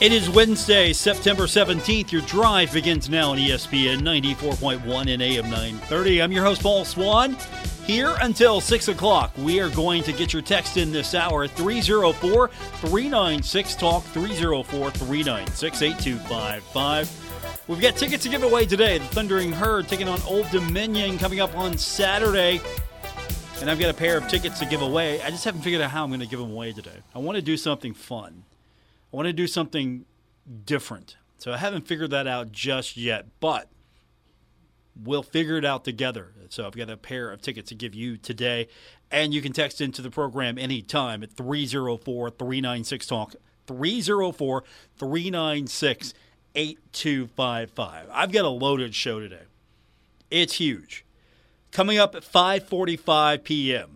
It is Wednesday, September 17th. Your drive begins now on ESPN 94.1 and AM 930. I'm your host, Paul Swann. Here until 6 o'clock, we are going to get your text in this hour 304 396 Talk, 304 396 8255. We've got tickets to give away today. The Thundering Herd taking on Old Dominion coming up on Saturday. And I've got a pair of tickets to give away. I just haven't figured out how I'm going to give them away today. I want to do something fun. I want to do something different. So I haven't figured that out just yet, but we'll figure it out together. So I've got a pair of tickets to give you today, and you can text into the program anytime at 304 396 Talk. 304 396 8255. I've got a loaded show today. It's huge. Coming up at 5:45 p.m.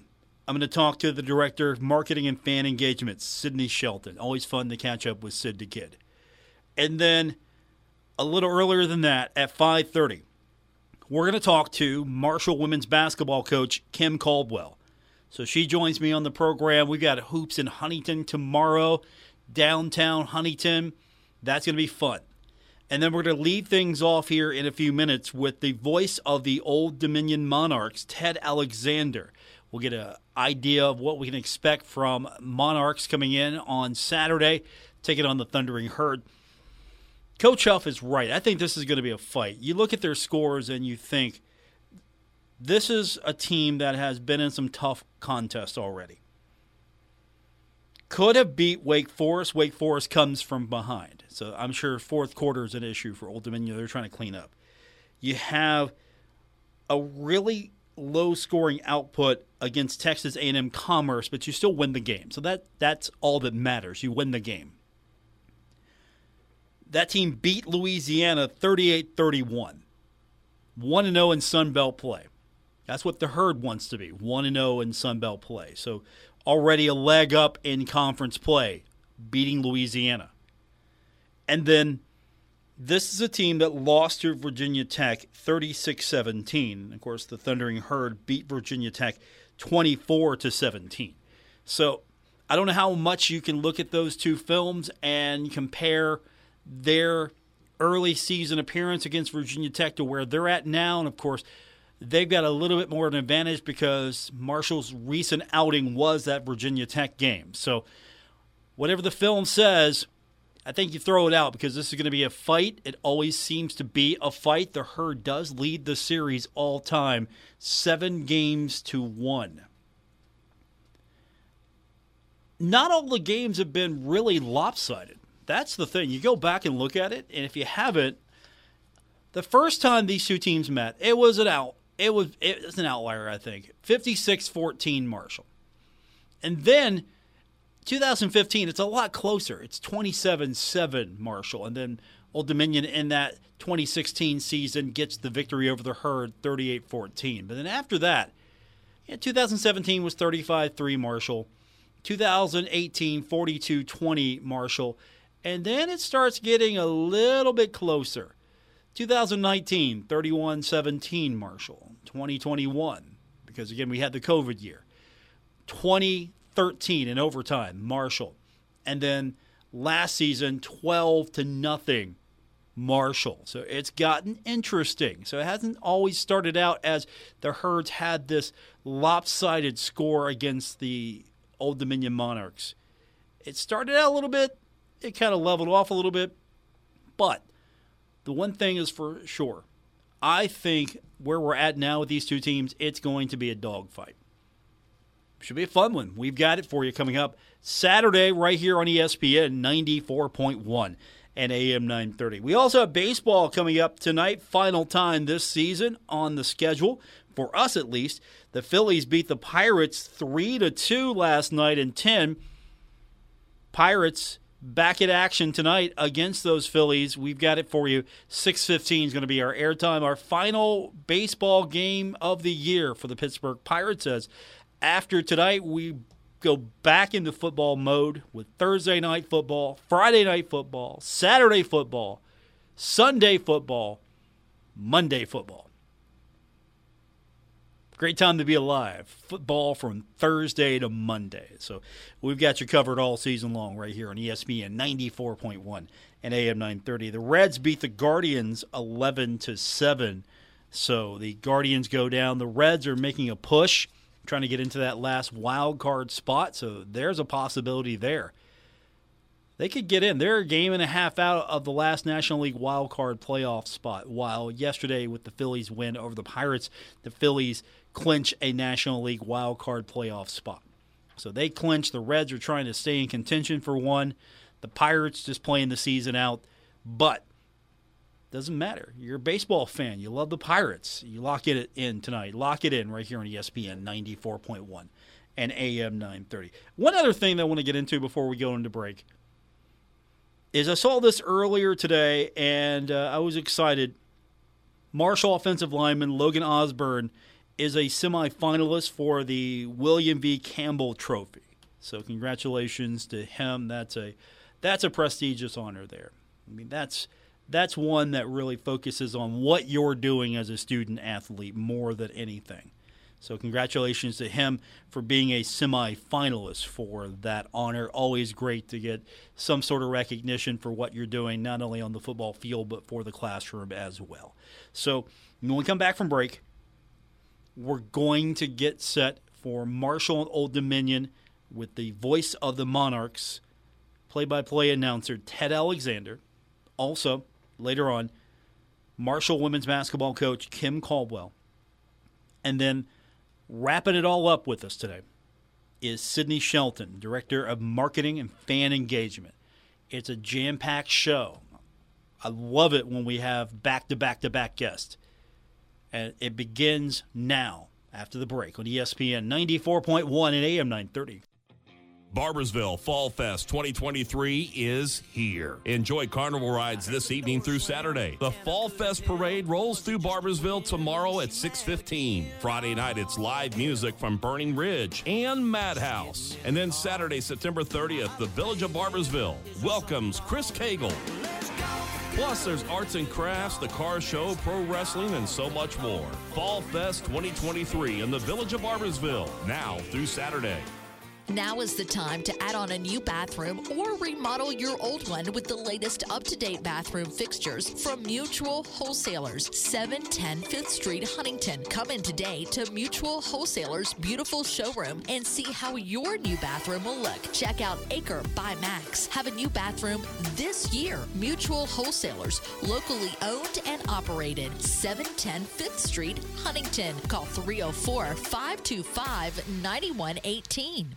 I'm going to talk to the director of marketing and fan engagement, Sydney Shelton. Always fun to catch up with Sid the Kid. And then a little earlier than that, at 5:30, we're going to talk to Marshall women's basketball coach Kim Caldwell. So she joins me on the program. We've got hoops in Huntington tomorrow, downtown Huntington. That's going to be fun. And then we're going to leave things off here in a few minutes with the voice of the Old Dominion Monarchs, Ted Alexander. We'll get an idea of what we can expect from Monarchs coming in on Saturday, taking it on the Thundering Herd. Coach Huff is right. I think this is going to be a fight. You look at their scores and you think this is a team that has been in some tough contests already. Could have beat Wake Forest. Wake Forest comes from behind. So I'm sure fourth quarter is an issue for Old Dominion. They're trying to clean up. You have a really low scoring output against Texas A&M Commerce, but you still win the game. So that that's all that matters. You win the game. That team beat Louisiana 38-31. 1 0 in Sun Belt play. That's what the herd wants to be. 1 0 in Sun Belt play. So already a leg up in conference play, beating Louisiana. And then this is a team that lost to Virginia Tech 36 17. Of course, the Thundering Herd beat Virginia Tech 24 to 17. So I don't know how much you can look at those two films and compare their early season appearance against Virginia Tech to where they're at now. And of course, they've got a little bit more of an advantage because Marshall's recent outing was that Virginia Tech game. So whatever the film says, I think you throw it out because this is going to be a fight. It always seems to be a fight. The Herd does lead the series all time, seven games to one. Not all the games have been really lopsided. That's the thing. You go back and look at it, and if you haven't, the first time these two teams met, it was an out. It was it was an outlier, I think. 56-14 Marshall. And then 2015, it's a lot closer. It's 27 7 Marshall. And then Old Dominion in that 2016 season gets the victory over the Herd 38 14. But then after that, yeah, 2017 was 35 3 Marshall. 2018, 42 20 Marshall. And then it starts getting a little bit closer. 2019, 31 17 Marshall. 2021, because again, we had the COVID year. 20 13 in overtime, Marshall. And then last season, 12 to nothing, Marshall. So it's gotten interesting. So it hasn't always started out as the Herds had this lopsided score against the Old Dominion Monarchs. It started out a little bit, it kind of leveled off a little bit. But the one thing is for sure I think where we're at now with these two teams, it's going to be a dogfight. Should be a fun one. We've got it for you coming up Saturday right here on ESPN 94.1 and AM 930. We also have baseball coming up tonight, final time this season on the schedule for us at least. The Phillies beat the Pirates 3 to 2 last night in 10. Pirates back in action tonight against those Phillies. We've got it for you. 6:15 is going to be our airtime, our final baseball game of the year for the Pittsburgh Pirates as after tonight we go back into football mode with Thursday night football, Friday night football, Saturday football, Sunday football, Monday football. Great time to be alive. Football from Thursday to Monday. So we've got you covered all season long right here on ESPN 94.1 and AM 930. The Reds beat the Guardians 11 to 7. So the Guardians go down. The Reds are making a push, trying to get into that last wild card spot. So there's a possibility there. They could get in. They're a game and a half out of the last National League wild card playoff spot. While yesterday, with the Phillies win over the Pirates, the Phillies clinch a National League wild card playoff spot. So they clinch. The Reds are trying to stay in contention for one. The Pirates just playing the season out. But doesn't matter. You're a baseball fan. You love the Pirates. You lock it in tonight. Lock it in right here on ESPN 94.1 and AM 930. One other thing that I want to get into before we go into break is I saw this earlier today and uh, I was excited. Marshall offensive lineman Logan Osborne is a semifinalist for the William V. Campbell Trophy. So congratulations to him. That's a that's a prestigious honor there. I mean that's that's one that really focuses on what you're doing as a student athlete more than anything. So congratulations to him for being a semifinalist for that honor. Always great to get some sort of recognition for what you're doing, not only on the football field but for the classroom as well. So when we come back from break, we're going to get set for Marshall and Old Dominion with the voice of the Monarchs, play by play announcer Ted Alexander. Also, later on, Marshall women's basketball coach Kim Caldwell. And then wrapping it all up with us today is Sydney Shelton, Director of Marketing and Fan Engagement. It's a jam packed show. I love it when we have back to back to back guests and it begins now after the break on ESPN 94.1 and AM 930. Barboursville Fall Fest 2023 is here. Enjoy carnival rides this evening through Saturday. The Fall Fest parade rolls through Barboursville tomorrow at 6:15. Friday night it's live music from Burning Ridge and Madhouse. And then Saturday, September 30th, the Village of Barboursville welcomes Chris Cagle. Plus, there's arts and crafts, the car show, pro wrestling, and so much more. Fall Fest 2023 in the Village of Barboursville, now through Saturday. Now is the time to add on a new bathroom or remodel your old one with the latest up to date bathroom fixtures from Mutual Wholesalers, 710 5th Street, Huntington. Come in today to Mutual Wholesalers' beautiful showroom and see how your new bathroom will look. Check out Acre by Max. Have a new bathroom this year. Mutual Wholesalers, locally owned and operated, 710 5th Street, Huntington. Call 304 525 9118.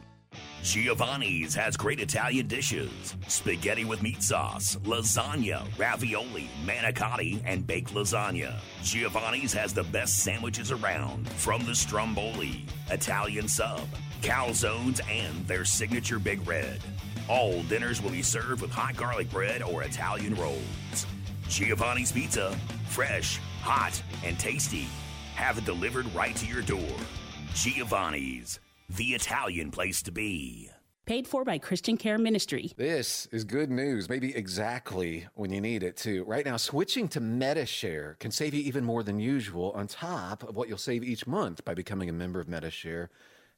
Giovanni's has great Italian dishes spaghetti with meat sauce, lasagna, ravioli, manicotti, and baked lasagna. Giovanni's has the best sandwiches around from the Stromboli, Italian sub, calzones, and their signature Big Red. All dinners will be served with hot garlic bread or Italian rolls. Giovanni's Pizza, fresh, hot, and tasty. Have it delivered right to your door. Giovanni's the Italian place to be. Paid for by Christian Care Ministry. This is good news, maybe exactly when you need it, too. Right now, switching to MediShare can save you even more than usual on top of what you'll save each month by becoming a member of MediShare.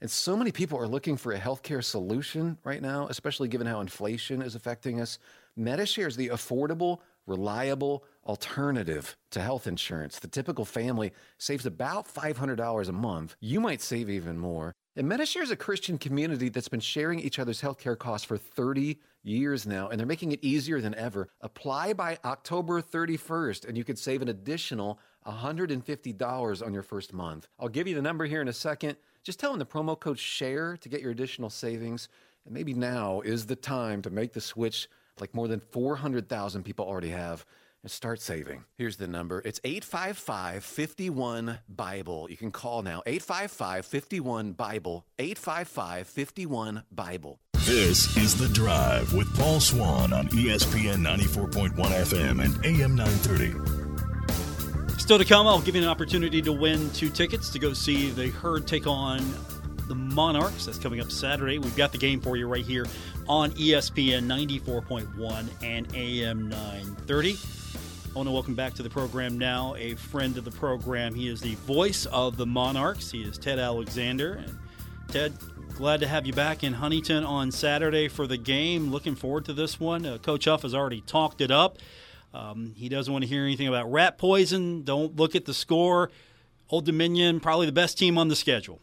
And so many people are looking for a healthcare solution right now, especially given how inflation is affecting us. MediShare is the affordable, reliable alternative to health insurance. The typical family saves about $500 a month. You might save even more. And MediShare is a Christian community that's been sharing each other's healthcare costs for 30 years now, and they're making it easier than ever. Apply by October 31st, and you could save an additional $150 on your first month. I'll give you the number here in a second. Just tell them the promo code SHARE to get your additional savings. And maybe now is the time to make the switch like more than 400,000 people already have and start saving. Here's the number it's 855 51 Bible. You can call now 855 51 Bible, 855 51 Bible. This is The Drive with Paul Swann on ESPN 94.1 FM and AM 930. Still to come, I'll give you an opportunity to win two tickets to go see the Herd take on the Monarchs. That's coming up Saturday. We've got the game for you right here on ESPN 94.1 and AM 930. I want to welcome back to the program now a friend of the program. He is the voice of the Monarchs. He is Ted Alexander. And Ted, glad to have you back in Huntington on Saturday for the game. Looking forward to this one. Uh, Coach Huff has already talked it up. Um, he doesn't want to hear anything about rat poison. Don't look at the score. Old Dominion, probably the best team on the schedule.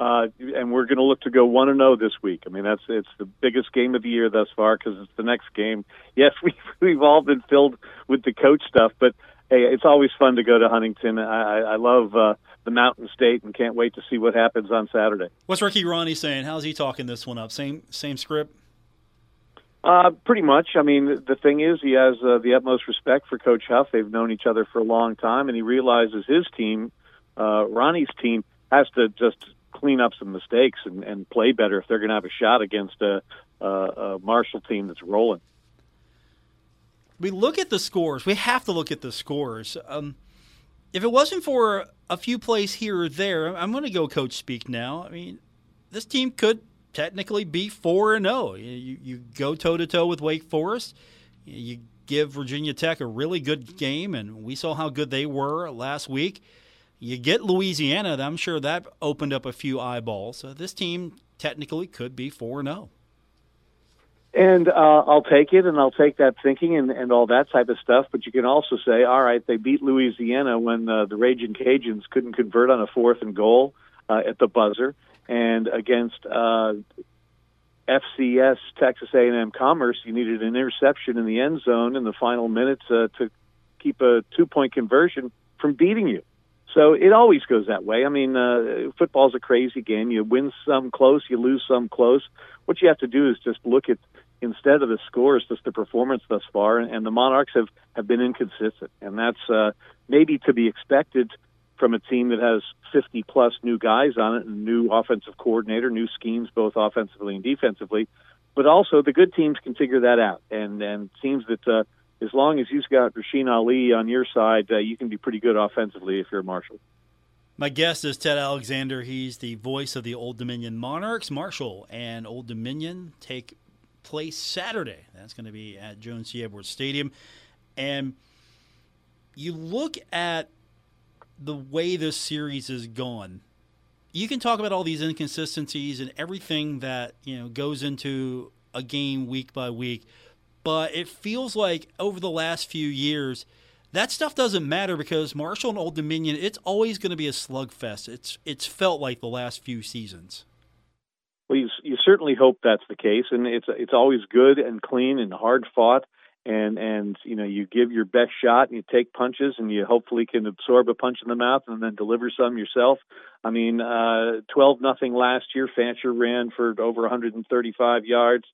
Uh, and we're going to look to go one and zero this week. I mean, that's it's the biggest game of the year thus far because it's the next game. Yes, we've we've all been filled with the coach stuff, but hey, it's always fun to go to Huntington. I, I love uh, the Mountain State and can't wait to see what happens on Saturday. What's Ricky Rahne saying? How's he talking this one up? Same same script. Uh, pretty much. I mean, the thing is, he has uh, the utmost respect for Coach Huff. They've known each other for a long time, and he realizes his team, uh, Rahne's team, has to just clean up some mistakes and, and play better if they're going to have a shot against a, a, a Marshall team that's rolling. We look at the scores. We have to look at the scores. Um, if it wasn't for a few plays here or there, I'm going to go coach speak now. I mean, this team could technically be four and zero. Oh. You, you go toe to toe with Wake Forest. You give Virginia Tech a really good game, and we saw how good they were last week. You get Louisiana, I'm sure that opened up a few eyeballs. So this team technically could be 4 0. And uh, I'll take it, and I'll take that thinking and, and all that type of stuff. But you can also say, all right, they beat Louisiana when uh, the Raging Cajuns couldn't convert on a fourth and goal uh, at the buzzer, and against uh, FCS Texas A&M Commerce, you needed an interception in the end zone in the final minutes uh, to keep a two-point conversion from beating you. So it always goes that way. I mean, uh, football's a crazy game. You win some close, you lose some close. What you have to do is just look at instead of the scores, just the performance thus far. And the Monarchs have have been inconsistent, and that's uh, maybe to be expected from a team that has 50 plus new guys on it, and new offensive coordinator, new schemes both offensively and defensively. But also the good teams can figure that out, and and teams that. Uh, as long as you've got Rasheen Ali on your side, uh, you can be pretty good offensively if you're Marshall. My guest is Ted Alexander. He's the voice of the Old Dominion Monarchs. Marshall and Old Dominion take place Saturday. That's going to be at Joan C. Edwards Stadium. And you look at the way this series is gone. You can talk about all these inconsistencies and everything that you know goes into a game week by week but it feels like over the last few years, that stuff doesn't matter because Marshall and Old Dominion, it's always going to be a slugfest. It's it's felt like the last few seasons. Well, you, you certainly hope that's the case, and it's it's always good and clean and hard fought, and and you know you give your best shot and you take punches and you hopefully can absorb a punch in the mouth and then deliver some yourself. I mean, uh, twelve nothing last year. Fancher ran for over 135 yards.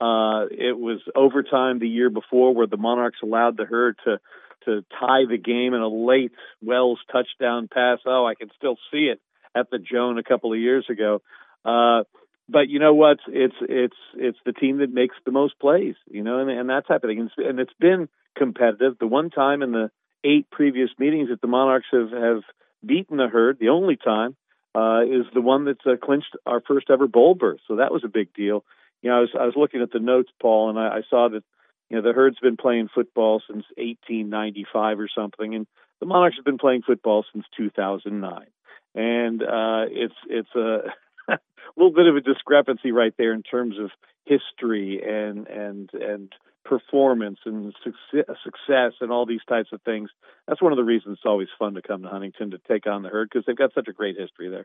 Uh, it was overtime the year before where the Monarchs allowed the herd to to tie the game in a late Wells touchdown pass. Oh, I can still see it at the Joan a couple of years ago. Uh, but you know what? It's it's it's the team that makes the most plays, you know, and, and that type of thing. And it's, and it's been competitive. The one time in the eight previous meetings that the Monarchs have have beaten the herd, the only time, uh, is the one that's uh, clinched our first ever bowl berth. So that was a big deal you know, I was I was looking at the notes, Paul, and I, I saw that you know the herd's been playing football since 1895 or something, and the Monarchs have been playing football since 2009, and uh, it's it's a little bit of a discrepancy right there in terms of history and and and performance and success and all these types of things. That's one of the reasons it's always fun to come to Huntington to take on the herd because they've got such a great history there.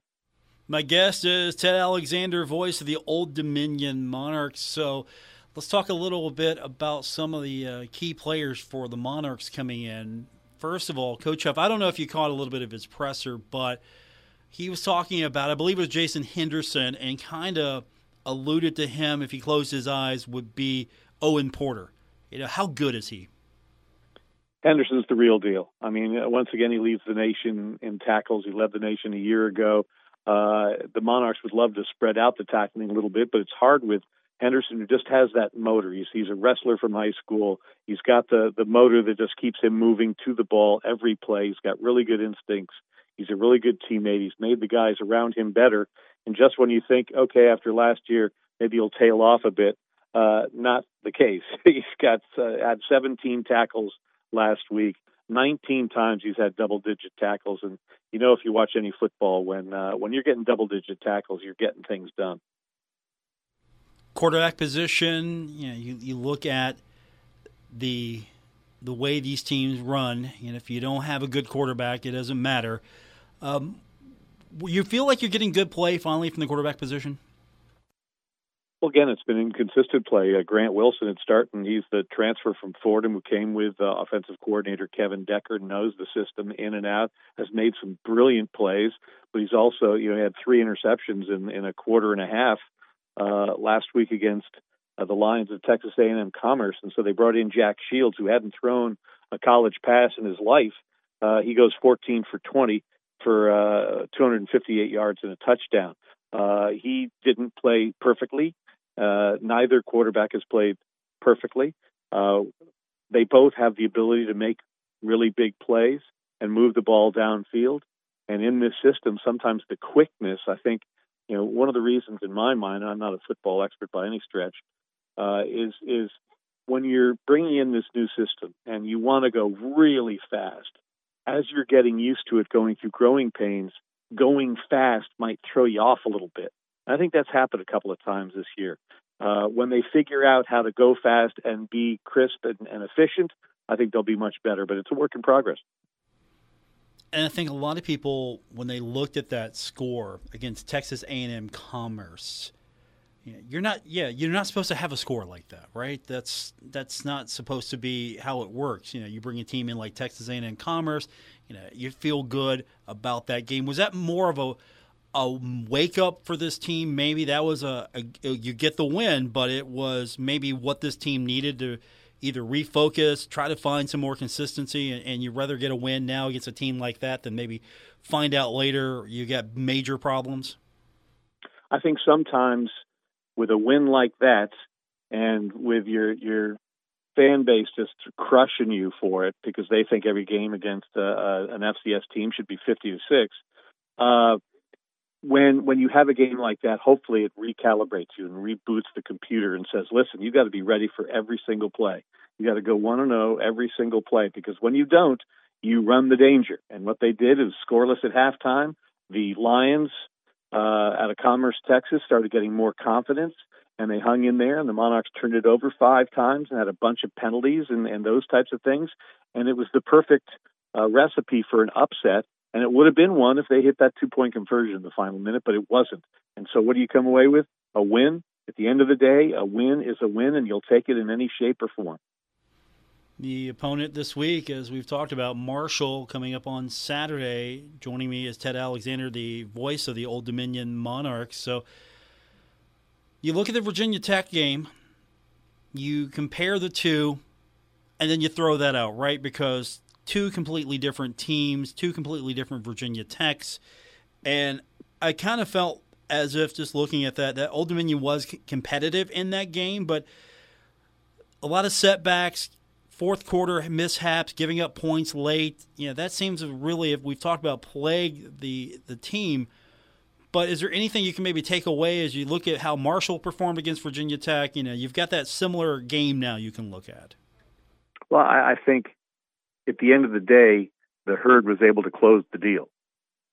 My guest is Ted Alexander, voice of the Old Dominion Monarchs. So Let's talk a little bit about some of the uh, key players for the Monarchs coming in. First of all, Coach Huff, I don't know if you caught a little bit of his presser, but he was talking about, I believe it was Jason Henderson, and kind of alluded to him, if he closed his eyes, would be Owen Porter. You know, how good is he? Henderson's the real deal. I mean, uh, once again, he leads the nation in tackles. He led the nation a year ago. Uh, the Monarchs would love to spread out the tackling a little bit, but it's hard with Henderson, who just has that motor. He's, he's a wrestler from high school. He's got the, the motor that just keeps him moving to the ball every play. He's got really good instincts. He's a really good teammate. He's made the guys around him better. And just when you think, okay, after last year, maybe he'll tail off a bit, uh, not the case. he's got uh, had 17 tackles last week. 19 times he's had double digit tackles, and you know if you watch any football, when uh, when you're getting double digit tackles, you're getting things done. Quarterback position, you know, you, you look at the the way these teams run, and if you don't have a good quarterback, it doesn't matter. Um, you feel like you're getting good play finally from the quarterback position. Well, again, it's been inconsistent play. Uh, Grant Wilson at start, and he's the transfer from Fordham who came with uh, offensive coordinator Kevin Decker, knows the system in and out, has made some brilliant plays, but he's also, you know, had three interceptions in, in a quarter and a half uh, last week against uh, the Lions of Texas A&M Commerce, and so they brought in Jack Shields, who hadn't thrown a college pass in his life. Uh, he goes 14 for 20 for uh, 258 yards and a touchdown. Uh, he didn't play perfectly. Uh, neither quarterback has played perfectly. Uh, they both have the ability to make really big plays and move the ball downfield. And in this system, sometimes the quickness, I think, you know, one of the reasons in my mind, I'm not a football expert by any stretch, uh, is is when you're bringing in this new system and you want to go really fast, as you're getting used to it, going through growing pains, going fast might throw you off a little bit. I think that's happened a couple of times this year. Uh, when they figure out how to go fast and be crisp and, and efficient, I think they'll be much better. But it's a work in progress. And I think a lot of people, when they looked at that score against Texas A&M Commerce, know, you're not, yeah, you're not supposed to have a score like that, right? That's that's not supposed to be how it works. You know, you bring a team in like Texas A&M Commerce, you know, you feel good about that game. Was that more of a a wake up for this team. Maybe that was a, a, you get the win, but it was maybe what this team needed to either refocus, try to find some more consistency, and, and you rather get a win now against a team like that than maybe find out later you got major problems. I think sometimes with a win like that, and with your your fan base just crushing you for it because they think every game against uh, uh, an FCS team should be fifty to six. Uh, when when you have a game like that, hopefully it recalibrates you and reboots the computer and says, "Listen, you got to be ready for every single play. You got to go one and zero every single play because when you don't, you run the danger." And what they did is scoreless at halftime. The Lions uh, out of Commerce, Texas, started getting more confidence, and they hung in there. And the Monarchs turned it over five times and had a bunch of penalties and, and those types of things. And it was the perfect uh, recipe for an upset and it would have been one if they hit that two point conversion in the final minute, but it wasn't. And so, what do you come away with? A win. At the end of the day, a win is a win, and you'll take it in any shape or form. The opponent this week, as we've talked about, Marshall coming up on Saturday. Joining me is Ted Alexander, the voice of the Old Dominion Monarchs. So, you look at the Virginia Tech game, you compare the two, and then you throw that out, right? Because two completely different teams, two completely different Virginia Techs, and I kind of felt as if just looking at that that Old Dominion was competitive in that game, but a lot of setbacks, fourth quarter mishaps, giving up points late. You know that seems really, if we've talked about, plague the the team. But is there anything you can maybe take away as you look at how Marshall performed against Virginia Tech? You know, you've got that similar game now you can look at. Well, I, I think at the end of the day, the herd was able to close the deal.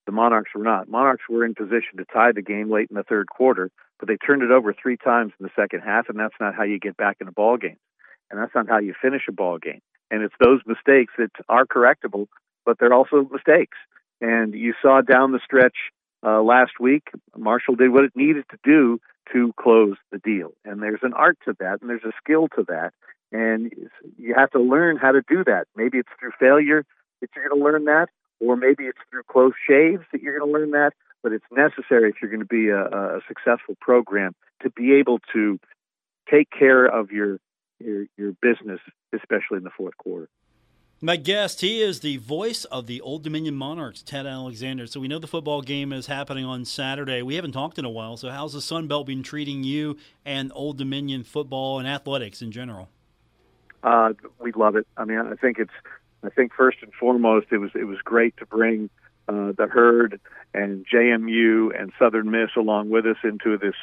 The Monarchs were not. Monarchs were in position to tie the game late in the third quarter, but they turned it over three times in the second half, and that's not how you get back in a ball game, and that's not how you finish a ball game. And it's those mistakes that are correctable, but they're also mistakes. And you saw down the stretch uh, last week, Marshall did what it needed to do to close the deal. And there's an art to that, and there's a skill to that. And you have to learn how to do that. Maybe it's through failure that you're going to learn that, or maybe it's through close shaves that you're going to learn that. But it's necessary if you're going to be a, a successful program to be able to take care of your your, your business, especially in the fourth quarter. My guest, he is the voice of the Old Dominion Monarchs, Ted Alexander. So we know the football game is happening on Saturday. We haven't talked in a while. So how's the Sun Belt been treating you and Old Dominion football and athletics in general? Uh, we love it. I mean, I think it's. I think first and foremost, it was it was great to bring uh, the herd and JMU and Southern Miss along with us into this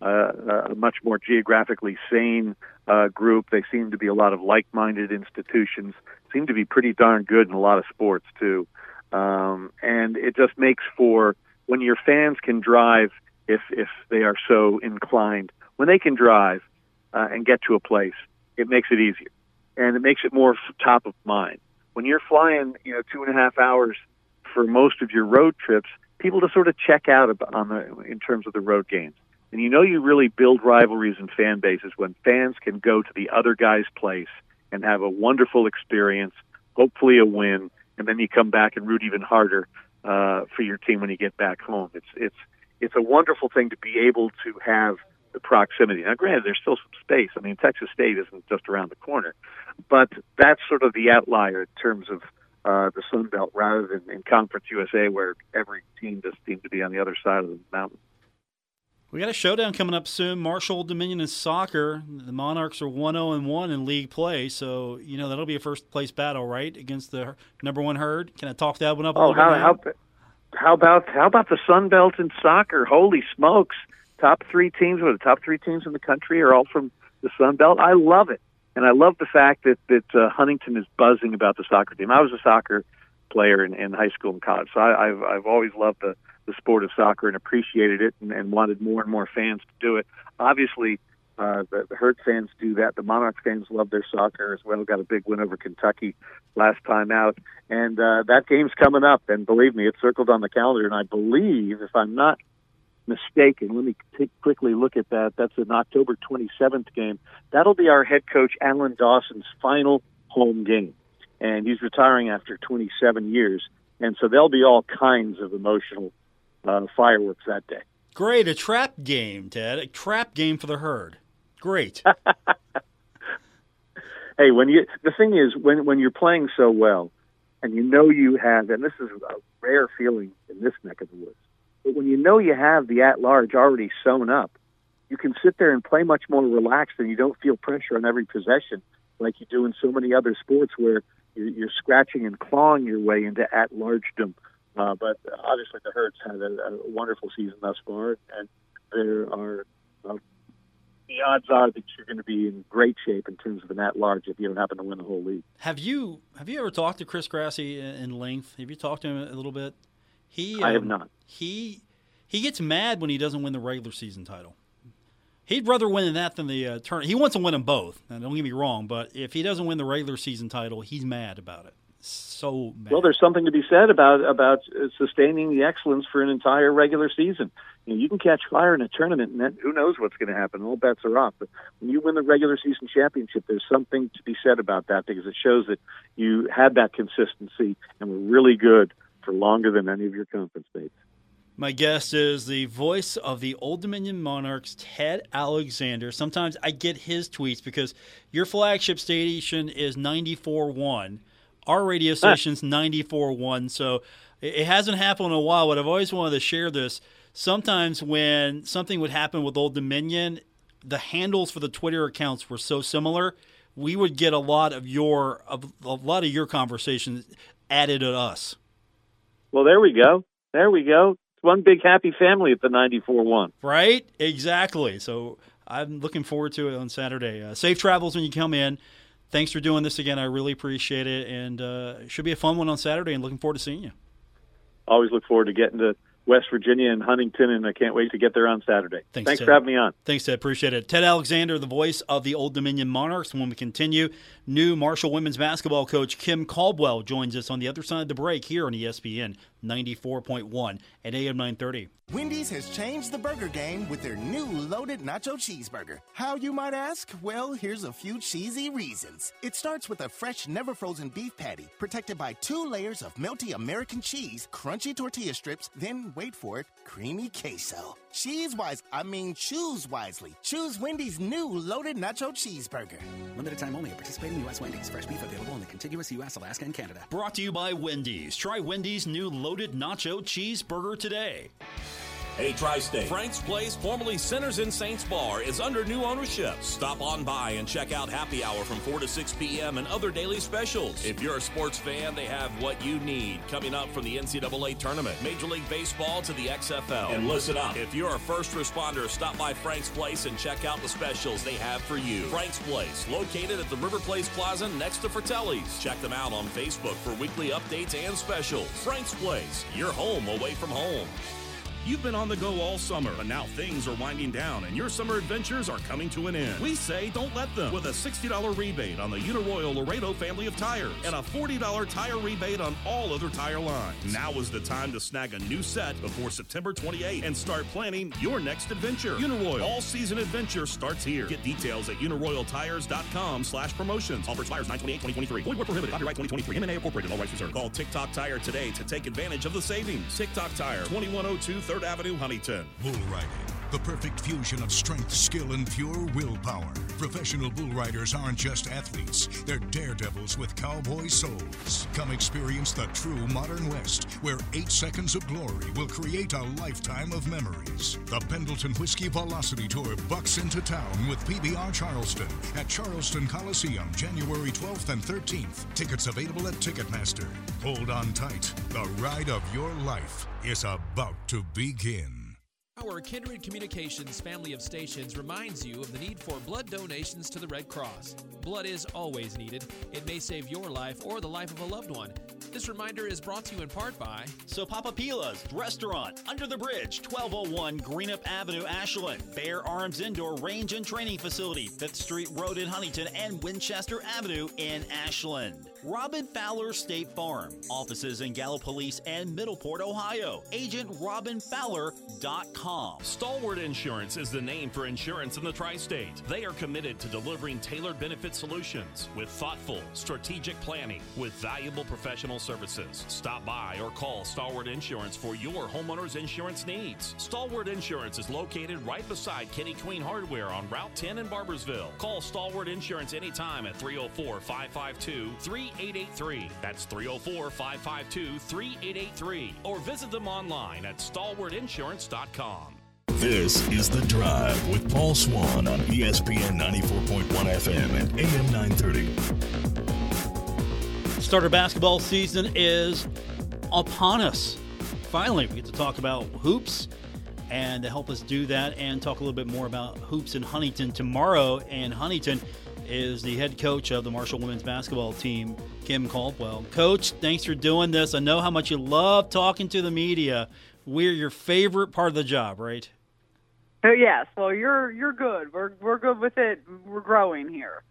uh, a much more geographically sane uh, group. They seem to be a lot of like-minded institutions. Seem to be pretty darn good in a lot of sports too, um, and it just makes for when your fans can drive if if they are so inclined. When they can drive uh, and get to a place, it makes it easier, and it makes it more top of mind. When you're flying, you know, two and a half hours for most of your road trips, people just sort of check out on the in terms of the road games and you know you really build rivalries and fan bases when fans can go to the other guy's place and have a wonderful experience, hopefully a win, and then you come back and root even harder uh, for your team when you get back home. It's it's it's a wonderful thing to be able to have the proximity. Now, granted, there's still some space. I mean, Texas State isn't just around the corner, but that's sort of the outlier in terms of uh, the Sun Belt rather than in Conference USA, where every team just seems to be on the other side of the mountain. We got a showdown coming up soon. Marshall Dominion in soccer. The Monarchs are 1 0 and 1 in league play, so you know that'll be a first place battle, right, against the number one herd. Can I talk that one up? oh, how, how how about how about the Sun Belt in soccer? Holy smokes! Top three teams, or the top three teams in the country, are all from the Sun Belt. I love it, and I love the fact that that uh, Huntington is buzzing about the soccer team. I was a soccer player in, in high school and college, so I, I've I've always loved the the sport of soccer and appreciated it and, and wanted more and more fans to do it. Obviously, uh, the, the Herd fans do that. The Monarch fans love their soccer as well. Got a big win over Kentucky last time out, and uh, that game's coming up. And believe me, it's circled on the calendar. And I believe, if I'm not mistaken, let me t- quickly look at that. That's an October 27th game. That'll be our head coach Alan Dawson's final home game, and he's retiring after 27 years. And so there'll be all kinds of emotional uh, fireworks that day. Great, a trap game, Ted. A trap game for the herd. Great. hey, when you the thing is when when you're playing so well, and you know you have, and this is a rare feeling in this neck of the woods, but when you know you have the at large already sewn up, you can sit there and play much more relaxed, and you don't feel pressure on every possession like you do in so many other sports where you're, you're scratching and clawing your way into at largedom uh, but obviously, the Herds had a, a wonderful season thus far, and there are uh, the odds are that you're going to be in great shape in terms of an at-large if you don't happen to win the whole league. Have you have you ever talked to Chris Grassie in length? Have you talked to him a little bit? He um, I have um, not. He he gets mad when he doesn't win the regular season title. He'd rather win that than the uh, turn. He wants to win them both. Now, don't get me wrong, but if he doesn't win the regular season title, he's mad about it so mad. Well, there's something to be said about about uh, sustaining the excellence for an entire regular season. You, know, you can catch fire in a tournament, and then who knows what's going to happen? All bets are off. But when you win the regular season championship, there's something to be said about that because it shows that you had that consistency and were really good for longer than any of your conference mates. My guest is the voice of the Old Dominion Monarchs, Ted Alexander. Sometimes I get his tweets because your flagship station is 94.1 our radio station's 94.1, so it hasn't happened in a while, but I've always wanted to share this. Sometimes when something would happen with Old Dominion, the handles for the Twitter accounts were so similar, we would get a lot of your of a lot of your conversations added to us. Well, there we go. There we go. It's one big happy family at the 94.1. Right? Exactly. So I'm looking forward to it on Saturday. Uh, safe travels when you come in thanks for doing this again. I really appreciate it, and uh, it should be a fun one on Saturday. And looking forward to seeing you. Always look forward to getting to West Virginia and Huntington, and I can't wait to get there on Saturday. Thanks, Thanks for having me on. Thanks, Ted. Appreciate it. Ted Alexander, the voice of the Old Dominion Monarchs. When we continue, new Marshall women's basketball coach Kim Caldwell joins us on the other side of the break here on ESPN 94.1 at AM 930. Wendy's has changed the burger game with their new loaded nacho cheeseburger. How, you might ask? Well, here's a few cheesy reasons. It starts with a fresh, never frozen beef patty, protected by two layers of melty American cheese, crunchy tortilla strips, then, wait for it, creamy queso. Cheese wise, I mean choose wisely. Choose Wendy's new loaded nacho cheeseburger. Limited time only at participating U.S. Wendy's. Fresh beef available in the contiguous U.S., Alaska, and Canada. Brought to you by Wendy's. Try Wendy's new loaded nacho cheeseburger today. Hey, Tri State. Frank's Place, formerly Sinners in Saints Bar, is under new ownership. Stop on by and check out happy hour from 4 to 6 p.m. and other daily specials. If you're a sports fan, they have what you need coming up from the NCAA tournament, Major League Baseball to the XFL. And listen up. If you're a first responder, stop by Frank's Place and check out the specials they have for you. Frank's Place, located at the River Place Plaza next to Fratelli's. Check them out on Facebook for weekly updates and specials. Frank's Place, your home away from home. You've been on the go all summer, but now things are winding down and your summer adventures are coming to an end. We say don't let them with a $60 rebate on the Uniroyal Laredo family of tires and a $40 tire rebate on all other tire lines. Now is the time to snag a new set before September 28 and start planning your next adventure. Uniroyal All Season Adventure starts here. Get details at uniroyaltires.com slash promotions. Offer expires 928-2023. Void where prohibited. Copyright 2023. M&A Incorporated. All rights reserved. Call TikTok Tire today to take advantage of the savings. TikTok Tire, 2102 3rd Avenue, Huntington. Bull riding. The perfect fusion of strength, skill, and pure willpower. Professional bull riders aren't just athletes, they're daredevils with cowboy souls. Come experience the true modern West, where eight seconds of glory will create a lifetime of memories. The Pendleton Whiskey Velocity Tour bucks into town with PBR Charleston at Charleston Coliseum, January 12th and 13th. Tickets available at Ticketmaster. Hold on tight. The ride of your life is about to begin. Our Kindred Communications family of stations reminds you of the need for blood donations to the Red Cross. Blood is always needed. It may save your life or the life of a loved one. This reminder is brought to you in part by So Papa Pila's Restaurant, Under the Bridge, 1201 Greenup Avenue, Ashland. Bear Arms Indoor Range and Training Facility, 5th Street Road in Huntington and Winchester Avenue in Ashland. Robin Fowler State Farm. Offices in Gallipolis and Middleport, Ohio. Agent RobinFowler.com. Stalwart Insurance is the name for insurance in the tri state. They are committed to delivering tailored benefit solutions with thoughtful, strategic planning with valuable professional services. Stop by or call Stalwart Insurance for your homeowner's insurance needs. Stalwart Insurance is located right beside Kenny Queen Hardware on Route 10 in Barboursville. Call Stalwart Insurance anytime at 304 552 3883. That's 304 552 3883. Or visit them online at stalwartinsurance.com. This is The Drive with Paul Swann on ESPN 94.1 FM and AM 930. Starter basketball season is upon us. Finally, we get to talk about hoops. And to help us do that and talk a little bit more about hoops in Huntington tomorrow in Huntington is the head coach of the Marshall women's basketball team, Kim Caldwell. Coach, thanks for doing this. I know how much you love talking to the media. We're your favorite part of the job, right? Oh yes. Well, you're you're good. We're we're good with it. We're growing here.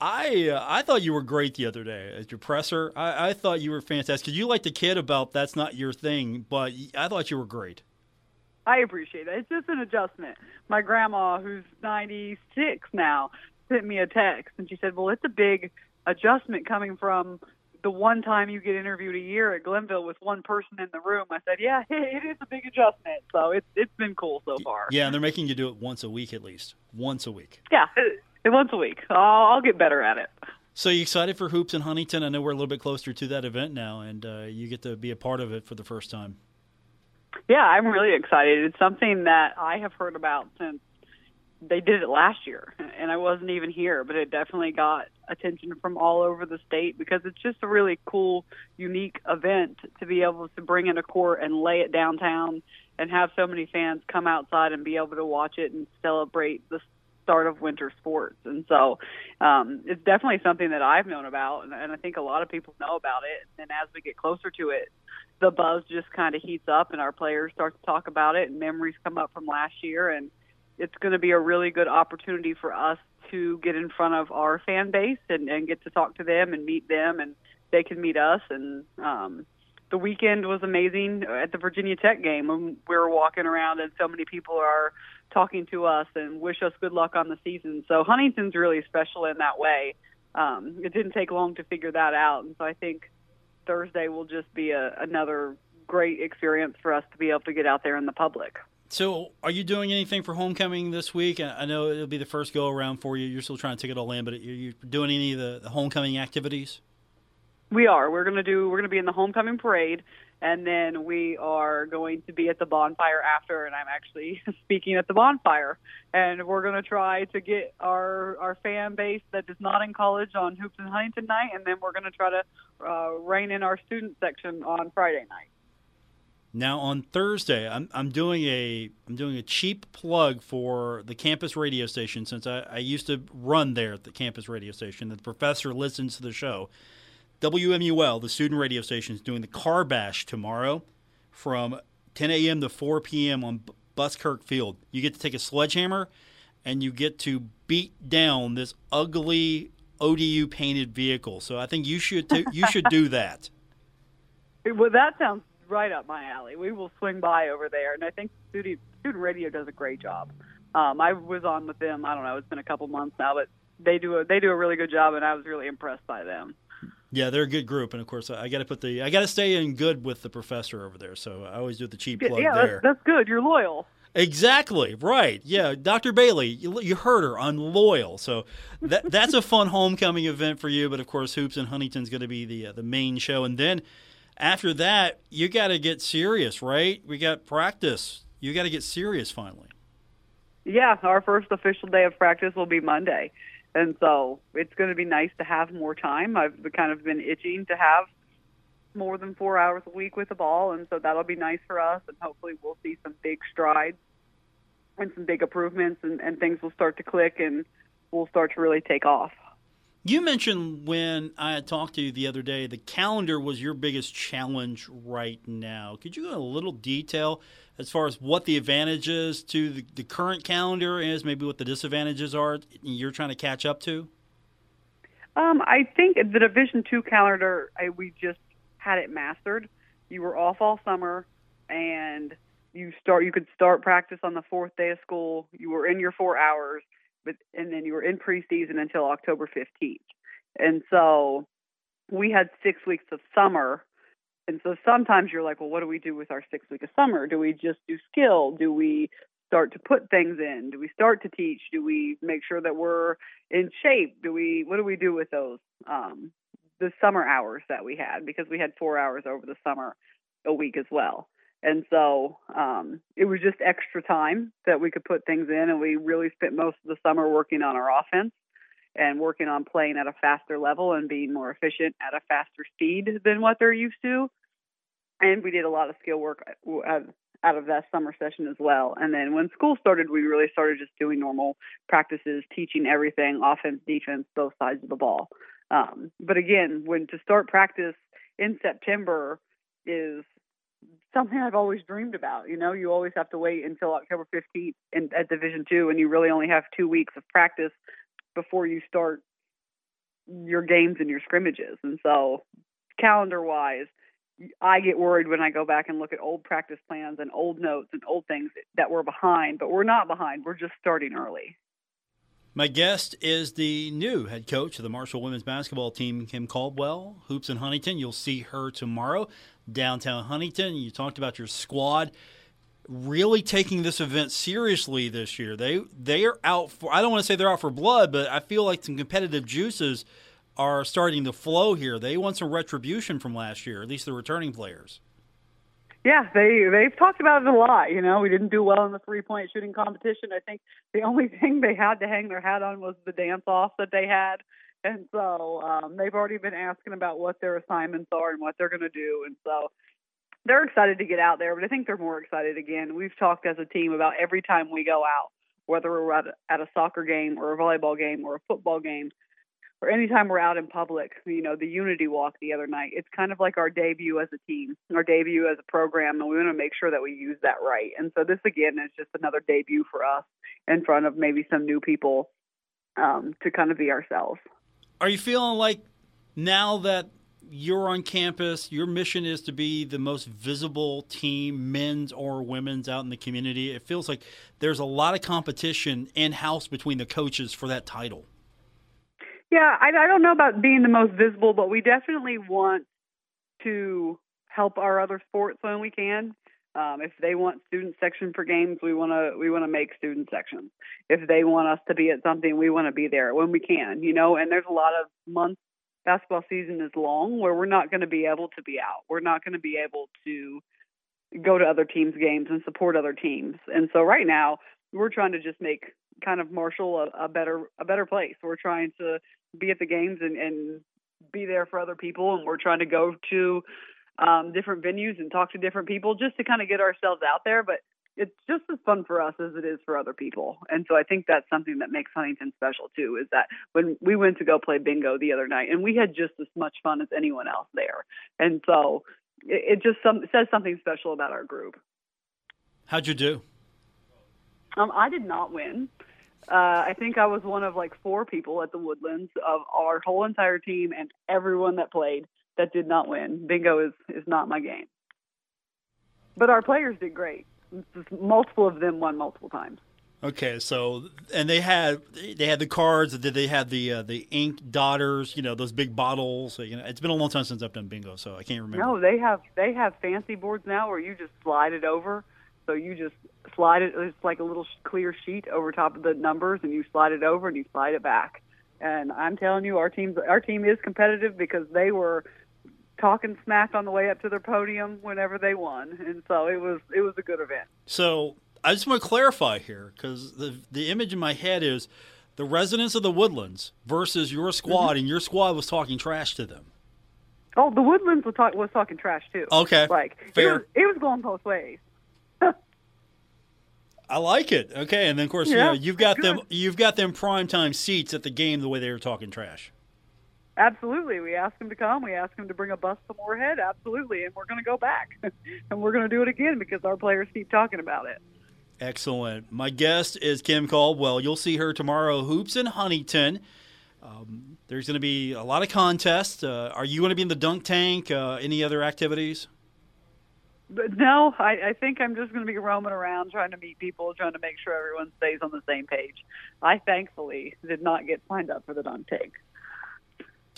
I uh, I thought you were great the other day as your presser. I, I thought you were fantastic. You like the kid about that's not your thing, but I thought you were great. I appreciate it. It's just an adjustment. My grandma, who's 96 now, sent me a text and she said, "Well, it's a big adjustment coming from the one time you get interviewed a year at Glenville with one person in the room." I said, "Yeah, it is a big adjustment." So it's it's been cool so far. Yeah, and they're making you do it once a week at least. Once a week. Yeah, it, it once a week. I'll, I'll get better at it. So you excited for hoops in Huntington? I know we're a little bit closer to that event now, and uh, you get to be a part of it for the first time. Yeah, I'm really excited. It's something that I have heard about since they did it last year, and I wasn't even here, but it definitely got attention from all over the state because it's just a really cool, unique event to be able to bring in a court and lay it downtown and have so many fans come outside and be able to watch it and celebrate the start of winter sports. And so um, it's definitely something that I've known about, and, and I think a lot of people know about it. And as we get closer to it, the buzz just kind of heats up, and our players start to talk about it, and memories come up from last year, and it's going to be a really good opportunity for us to get in front of our fan base and, and get to talk to them and meet them, and they can meet us, and um, the weekend was amazing at the Virginia Tech game when we were walking around and so many people are talking to us and wish us good luck on the season. So Huntington's really special in that way. Um, it didn't take long to figure that out, and so I think Thursday will just be a, another great experience for us to be able to get out there in the public. So, are you doing anything for homecoming this week? I know it'll be the first go around for you. You're still trying to take it all in, but are you doing any of the, homecoming activities? We are. We're going to do. We're to be in the homecoming parade, and then we are going to be at the bonfire after. And I'm actually speaking at the bonfire, and we're going to try to get our our fan base that is not in college on Hoops in Huntington night, and then we're going to try to uh, rein in our student section on Friday night. Now on Thursday, I'm I'm doing a I'm doing a cheap plug for the campus radio station since I, I used to run there at the campus radio station. The professor listens to the show. WMUL, the student radio station, is doing the car bash tomorrow from 10 a.m. to 4 p.m. on Buskirk Field. You get to take a sledgehammer and you get to beat down this ugly ODU painted vehicle. So I think you should t- you should do that. Well, that sounds right up my alley. We will swing by over there, and I think student student radio does a great job. Um, I was on with them. I don't know. It's been a couple months now, but they do a they do a really good job, and I was really impressed by them. Yeah, they're a good group, and of course, I got to put the I got to stay in good with the professor over there. So I always do the cheap plug yeah, there. That's, that's good. You're loyal. Exactly right. Yeah, Dr. Bailey, you, you heard her on loyal. So that that's a fun homecoming event for you. But of course, hoops in Huntington's going to be the uh, the main show, and then after that, you got to get serious, right? We got practice. You got to get serious finally. Yeah, our first official day of practice will be Monday. And so it's going to be nice to have more time. I've kind of been itching to have more than four hours a week with the ball, and so that'll be nice for us. And hopefully, we'll see some big strides and some big improvements, and, and things will start to click, and we'll start to really take off. You mentioned when I talked to you the other day, the calendar was your biggest challenge right now. Could you go into a little detail as far as what the advantages to the, the current calendar is, maybe what the disadvantages are you're trying to catch up to? Um, I think the Division Two calendar, I, we just had it mastered. You were off all summer, and you start. You could start practice on the fourth day of school. You were in your four hours, but and then you were in preseason until October fifteenth. And so we had six weeks of summer and so sometimes you're like, well, what do we do with our six week of summer? Do we just do skill? Do we start to put things in? Do we start to teach? Do we make sure that we're in shape? Do we what do we do with those um, the summer hours that we had because we had four hours over the summer a week as well. And so um, it was just extra time that we could put things in, and we really spent most of the summer working on our offense and working on playing at a faster level and being more efficient at a faster speed than what they're used to. And we did a lot of skill work out of that summer session as well. And then when school started, we really started just doing normal practices, teaching everything offense, defense, both sides of the ball. Um, but again, when to start practice in September is something I've always dreamed about. You know, you always have to wait until October 15th in, at Division Two, and you really only have two weeks of practice before you start your games and your scrimmages. And so, calendar wise, I get worried when I go back and look at old practice plans and old notes and old things that we're behind, but we're not behind. We're just starting early. My guest is the new head coach of the Marshall women's basketball team, Kim Caldwell, Hoops in Huntington. You'll see her tomorrow downtown Huntington. You talked about your squad really taking this event seriously this year. They they are out for I don't want to say they're out for blood, but I feel like some competitive juices are starting to flow here. They want some retribution from last year, at least the returning players. Yeah, they they've talked about it a lot. You know, we didn't do well in the three point shooting competition. I think the only thing they had to hang their hat on was the dance off that they had. And so um, they've already been asking about what their assignments are and what they're going to do. And so they're excited to get out there, but I think they're more excited again. We've talked as a team about every time we go out, whether we're at a, at a soccer game or a volleyball game or a football game, or anytime we're out in public, you know, the unity walk the other night, it's kind of like our debut as a team, our debut as a program, and we want to make sure that we use that right. And so this again is just another debut for us in front of maybe some new people um, to kind of be ourselves. Are you feeling like now that you're on campus. Your mission is to be the most visible team, men's or women's, out in the community. It feels like there's a lot of competition in house between the coaches for that title. Yeah, I, I don't know about being the most visible, but we definitely want to help our other sports when we can. Um, if they want student section for games, we want to we want to make student sections. If they want us to be at something, we want to be there when we can. You know, and there's a lot of months. Basketball season is long, where we're not going to be able to be out. We're not going to be able to go to other teams' games and support other teams. And so right now, we're trying to just make kind of Marshall a, a better a better place. We're trying to be at the games and, and be there for other people, and we're trying to go to um, different venues and talk to different people just to kind of get ourselves out there. But it's just as fun for us as it is for other people. And so I think that's something that makes Huntington special too, is that when we went to go play bingo the other night and we had just as much fun as anyone else there. And so it, it just some, says something special about our group. How'd you do? Um, I did not win. Uh, I think I was one of like four people at the Woodlands of our whole entire team and everyone that played that did not win. Bingo is is not my game. But our players did great. Multiple of them won multiple times. Okay, so and they had they had the cards. Did they had the uh, the ink dotters? You know those big bottles. You know, it's been a long time since I've done bingo, so I can't remember. No, they have they have fancy boards now where you just slide it over. So you just slide it. It's like a little clear sheet over top of the numbers, and you slide it over and you slide it back. And I'm telling you, our team our team is competitive because they were talking smack on the way up to their podium whenever they won, and so it was it was a good event. So I just want to clarify here because the the image in my head is the residents of the Woodlands versus your squad, mm-hmm. and your squad was talking trash to them. Oh, the Woodlands was, talk, was talking trash too. Okay, like fair. It was, it was going both ways. I like it. Okay, and then of course yeah, you know, you've got good. them you've got them prime time seats at the game the way they were talking trash. Absolutely. We asked him to come. We asked him to bring a bus to Moorhead. Absolutely. And we're going to go back. and we're going to do it again because our players keep talking about it. Excellent. My guest is Kim Caldwell. You'll see her tomorrow, Hoops in Huntington. Um, there's going to be a lot of contests. Uh, are you going to be in the dunk tank? Uh, any other activities? But no, I, I think I'm just going to be roaming around trying to meet people, trying to make sure everyone stays on the same page. I thankfully did not get signed up for the dunk tank.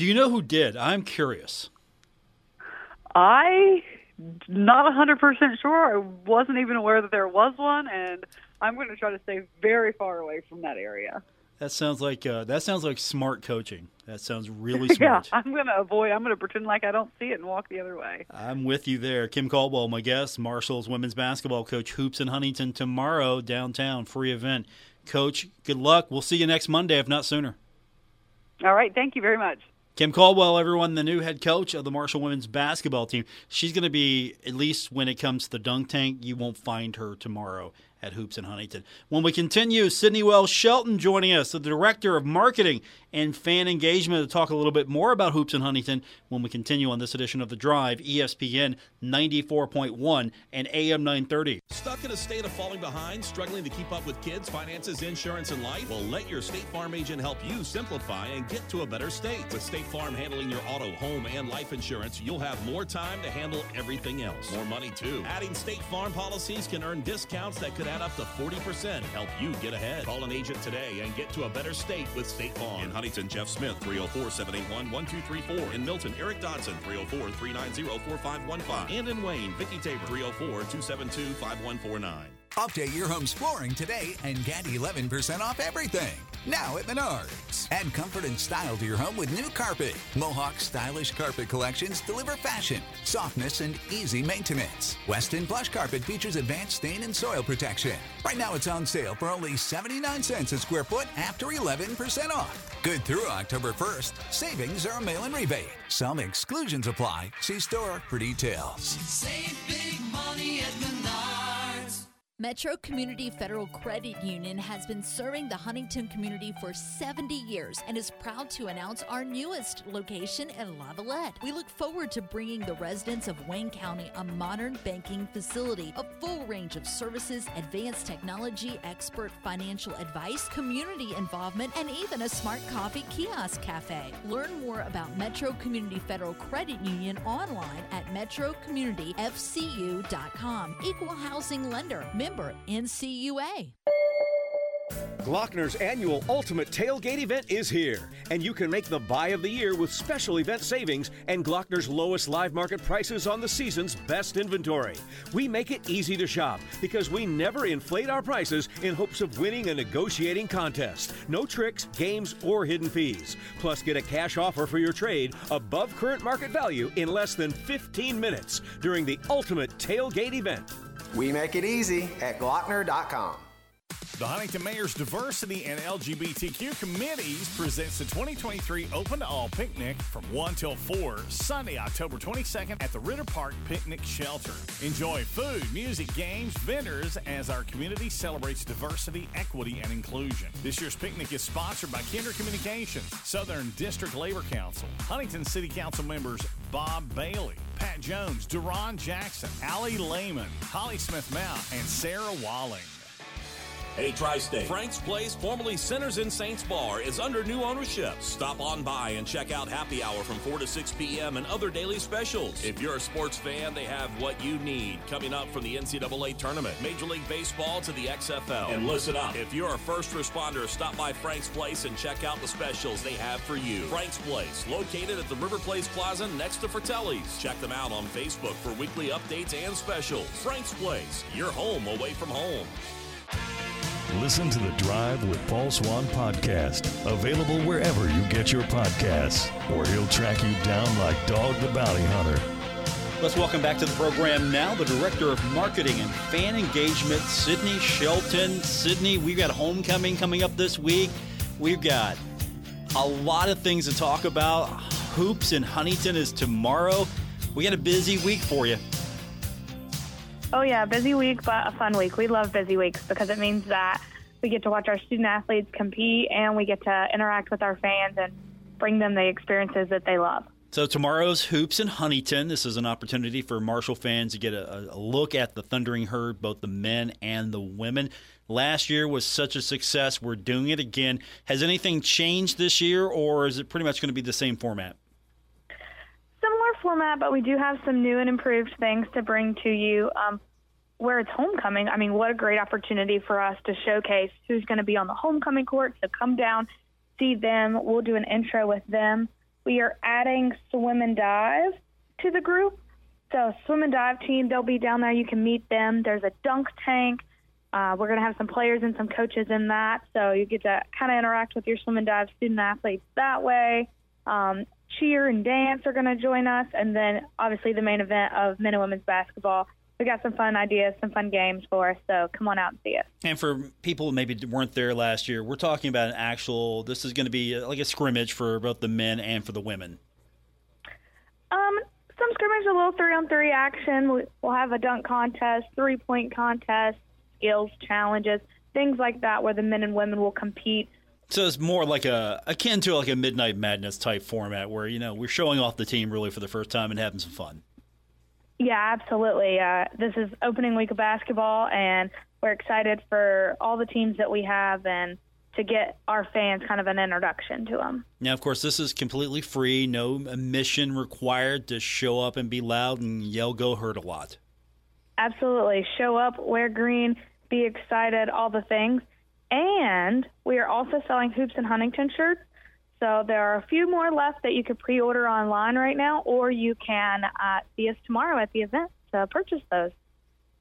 Do you know who did? I'm curious. I not 100% sure. I wasn't even aware that there was one and I'm going to try to stay very far away from that area. That sounds like uh, that sounds like smart coaching. That sounds really smart. yeah, I'm going to avoid. I'm going to pretend like I don't see it and walk the other way. I'm with you there. Kim Caldwell, my guest, Marshall's women's basketball coach, hoops in Huntington tomorrow downtown, free event. Coach, good luck. We'll see you next Monday, if not sooner. All right. Thank you very much. Kim Caldwell, everyone, the new head coach of the Marshall women's basketball team. She's going to be, at least when it comes to the dunk tank, you won't find her tomorrow at Hoops in Huntington. When we continue, Sydney Wells Shelton joining us, the Director of Marketing and Fan Engagement, to talk a little bit more about Hoops in Huntington when we continue on this edition of The Drive, ESPN 94.1 and AM 930. Stuck in a state of falling behind, struggling to keep up with kids, finances, insurance, and life? Well, let your State Farm agent help you simplify and get to a better state. With State Farm handling your auto, home, and life insurance, you'll have more time to handle everything else. More money, too. Adding State Farm policies can earn discounts that could add up to 40%. Help you get ahead. Call an agent today and get to a better state with State Farm. In Huntington, Jeff Smith, 304 781 1234. In Milton, Eric Dodson, 304 390 4515. And in Wayne, Vicki Tabor, 304 272 5149. Update your home's flooring today and get 11% off everything. Now at Menards. Add comfort and style to your home with new carpet. Mohawk stylish carpet collections deliver fashion, softness, and easy maintenance. Weston plush carpet features advanced stain and soil protection. Right now it's on sale for only 79 cents a square foot after 11% off. Good through October 1st. Savings are a mail-in rebate. Some exclusions apply. See store for details. Save big money at Menards. Metro Community Federal Credit Union has been serving the Huntington community for 70 years and is proud to announce our newest location in Lavalette. We look forward to bringing the residents of Wayne County a modern banking facility, a full range of services, advanced technology, expert financial advice, community involvement, and even a smart coffee kiosk cafe. Learn more about Metro Community Federal Credit Union online at metrocommunityfcu.com. Equal housing lender. Member NCUA. Glockner's annual Ultimate Tailgate event is here, and you can make the buy of the year with special event savings and Glockner's lowest live market prices on the season's best inventory. We make it easy to shop because we never inflate our prices in hopes of winning a negotiating contest. No tricks, games, or hidden fees. Plus, get a cash offer for your trade above current market value in less than 15 minutes during the Ultimate Tailgate event. We make it easy at Glockner.com. The Huntington Mayor's Diversity and LGBTQ Committees presents the 2023 Open to All Picnic from 1 till 4, Sunday, October 22nd at the Ritter Park Picnic Shelter. Enjoy food, music, games, vendors as our community celebrates diversity, equity, and inclusion. This year's picnic is sponsored by Kinder Communications, Southern District Labor Council, Huntington City Council members Bob Bailey, Pat Jones, Duron Jackson, Allie Lehman, Holly Smith Mount, and Sarah Walling. Hey, Tri State. Frank's Place, formerly Sinners in Saints Bar, is under new ownership. Stop on by and check out Happy Hour from 4 to 6 p.m. and other daily specials. If you're a sports fan, they have what you need coming up from the NCAA tournament, Major League Baseball to the XFL. And listen up. If you're a first responder, stop by Frank's Place and check out the specials they have for you. Frank's Place, located at the River Place Plaza next to Fratelli's. Check them out on Facebook for weekly updates and specials. Frank's Place, your home away from home. Listen to the Drive with Paul Swann podcast, available wherever you get your podcasts, or he'll track you down like Dog the Bounty Hunter. Let's welcome back to the program now the Director of Marketing and Fan Engagement, Sydney Shelton. Sydney, we've got homecoming coming up this week. We've got a lot of things to talk about. Hoops in Huntington is tomorrow. We got a busy week for you. Oh, yeah, busy week, but a fun week. We love busy weeks because it means that we get to watch our student athletes compete and we get to interact with our fans and bring them the experiences that they love. So tomorrow's hoops in Huntington. This is an opportunity for Marshall fans to get a, a, look at the Thundering Herd, both the men and the women. Last year was such a success. We're doing it again. Has anything changed this year, or is it pretty much going to be the same format? Similar format, but we do have some new and improved things to bring to you. Um, where it's homecoming, I mean, what a great opportunity for us to showcase who's going to be on the homecoming court. So come down, see them. We'll do an intro with them. We are adding swim and dive to the group. So swim and dive team, they'll be down there. You can meet them. There's a dunk tank. Uh, we're going to have some players and some coaches in that, so you get to kind of interact with your swim and dive student athletes that way. Um, cheer and dance are going to join us, and then obviously the main event of men and women's basketball. We got some fun ideas, some fun games for us, so come on out and see us. And for people who maybe weren't there last year, we're talking about an actual. This is going to be like a scrimmage for both the men and for the women. Um, some scrimmage, a little three-on-three action. We'll have a dunk contest, three-point contest, skills challenges, things like that, where the men and women will compete. So it's more like a akin to like a midnight madness type format where you know we're showing off the team really for the first time and having some fun. Yeah, absolutely. Uh, this is opening week of basketball, and we're excited for all the teams that we have and to get our fans kind of an introduction to them. Now, of course, this is completely free, no admission required to show up and be loud and yell "Go Herd" a lot. Absolutely, show up, wear green, be excited, all the things. And we are also selling hoops in Huntington shirts. So there are a few more left that you could pre-order online right now, or you can uh, see us tomorrow at the event to purchase those.